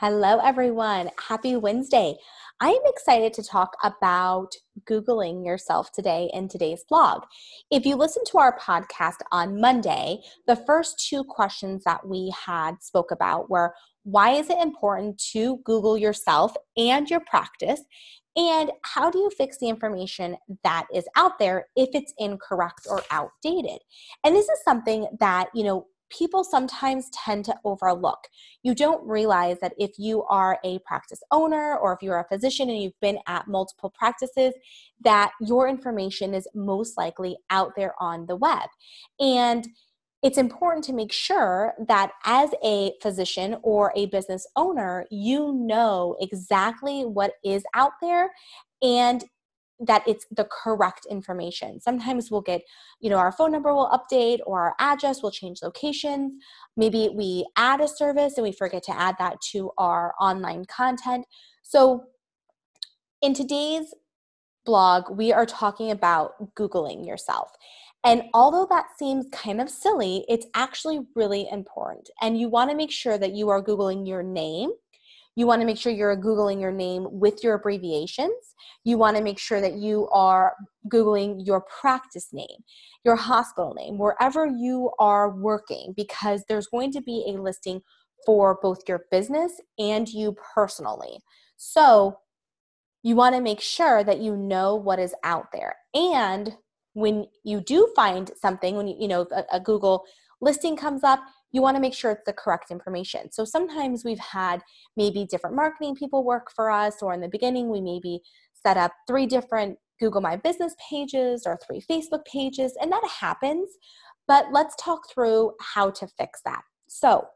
Hello, everyone. Happy Wednesday. I am excited to talk about Googling yourself today in today's blog. If you listen to our podcast on Monday, the first two questions that we had spoke about were why is it important to Google yourself and your practice? And how do you fix the information that is out there if it's incorrect or outdated? And this is something that, you know, people sometimes tend to overlook. You don't realize that if you are a practice owner or if you're a physician and you've been at multiple practices, that your information is most likely out there on the web. And it's important to make sure that as a physician or a business owner, you know exactly what is out there and that it's the correct information. Sometimes we'll get, you know, our phone number will update or our address will change locations. Maybe we add a service and we forget to add that to our online content. So in today's blog, we are talking about Googling yourself. And although that seems kind of silly, it's actually really important. And you want to make sure that you are Googling your name you want to make sure you're Googling your name with your abbreviations. You want to make sure that you are Googling your practice name, your hospital name, wherever you are working, because there's going to be a listing for both your business and you personally. So you want to make sure that you know what is out there. And when you do find something, when you, you know, a, a Google listing comes up, you want to make sure it's the correct information. So sometimes we've had maybe different marketing people work for us, or in the beginning, we maybe set up three different Google My Business pages or three Facebook pages, and that happens. But let's talk through how to fix that. So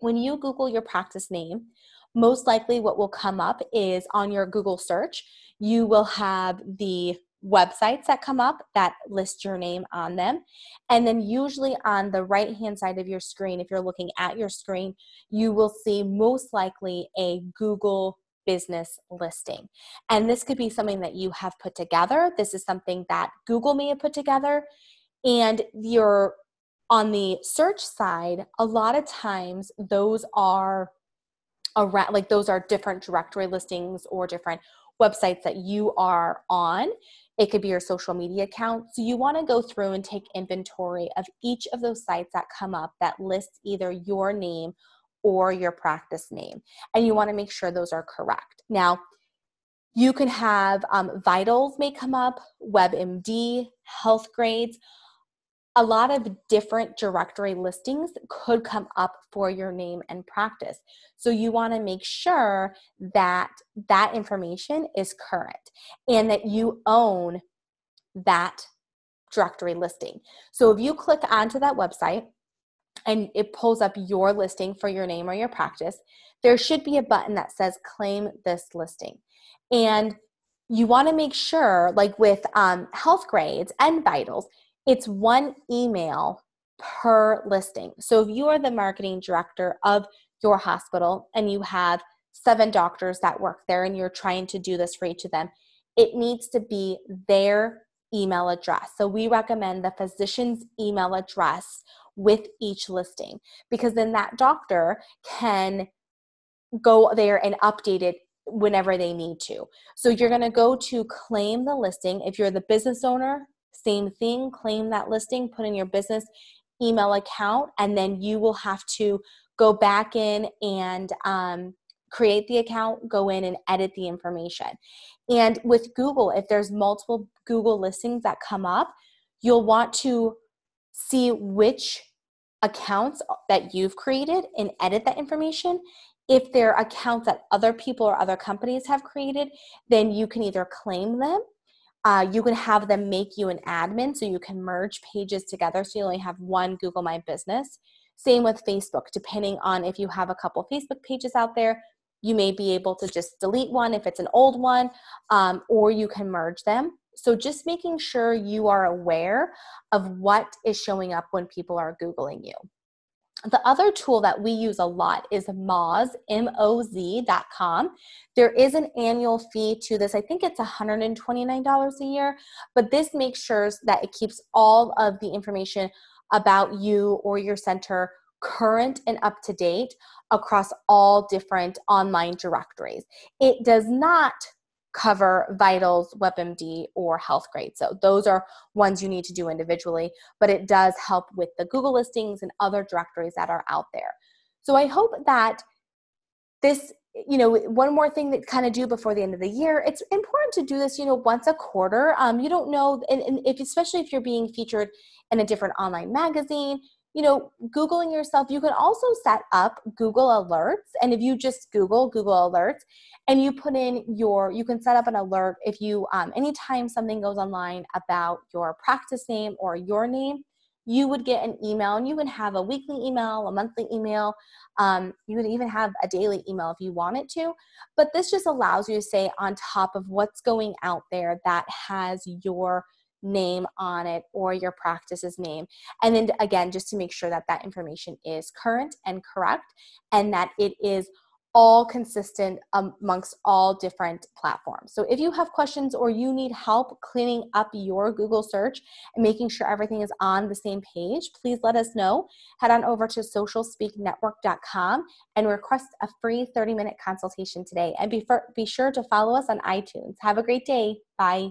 when you Google your practice name, most likely what will come up is on your Google search, you will have the websites that come up that list your name on them. And then, usually on the right hand side of your screen, if you're looking at your screen, you will see most likely a Google business listing. And this could be something that you have put together. This is something that Google may have put together. And you're on the search side, a lot of times those are around like those are different directory listings or different websites that you are on it could be your social media account. So you want to go through and take inventory of each of those sites that come up that lists either your name or your practice name. And you want to make sure those are correct. Now, you can have um, vitals may come up, WebMD, Healthgrades a lot of different directory listings could come up for your name and practice. So you want to make sure that that information is current and that you own that directory listing. So if you click onto that website and it pulls up your listing for your name or your practice, there should be a button that says claim this listing. And you want to make sure, like with um, Healthgrades and vitals, it's one email per listing. So if you are the marketing director of your hospital and you have seven doctors that work there and you're trying to do this for each of them, it needs to be their email address. So we recommend the physician's email address with each listing because then that doctor can go there and update it whenever they need to. So you're going to go to claim the listing. If you're the business owner, same thing, claim that listing, put in your business email account, and then you will have to go back in and um, create the account, go in and edit the information. And with Google, if there's multiple Google listings that come up, you'll want to see which accounts that you've created and edit that information. If they're accounts that other people or other companies have created, then you can either claim them uh, you can have them make you an admin so you can merge pages together so you only have one Google My Business. Same with Facebook, depending on if you have a couple Facebook pages out there, you may be able to just delete one if it's an old one, um, or you can merge them. So just making sure you are aware of what is showing up when people are Googling you. The other tool that we use a lot is Moz, M-O-Z.com. There is an annual fee to this. I think it's $129 a year, but this makes sure that it keeps all of the information about you or your center current and up to date across all different online directories. It does not cover vitals webmd or healthgrade so those are ones you need to do individually but it does help with the google listings and other directories that are out there. So i hope that this you know one more thing that kind of do before the end of the year it's important to do this you know once a quarter. Um, you don't know and, and if especially if you're being featured in a different online magazine you know googling yourself you can also set up google alerts and if you just google google alerts and you put in your you can set up an alert if you um, anytime something goes online about your practice name or your name you would get an email and you can have a weekly email a monthly email um, you would even have a daily email if you wanted to but this just allows you to stay on top of what's going out there that has your name on it or your practice's name and then again just to make sure that that information is current and correct and that it is all consistent amongst all different platforms. So if you have questions or you need help cleaning up your Google search and making sure everything is on the same page, please let us know. Head on over to socialspeaknetwork.com and request a free 30 minute consultation today. And be, for, be sure to follow us on iTunes. Have a great day. Bye.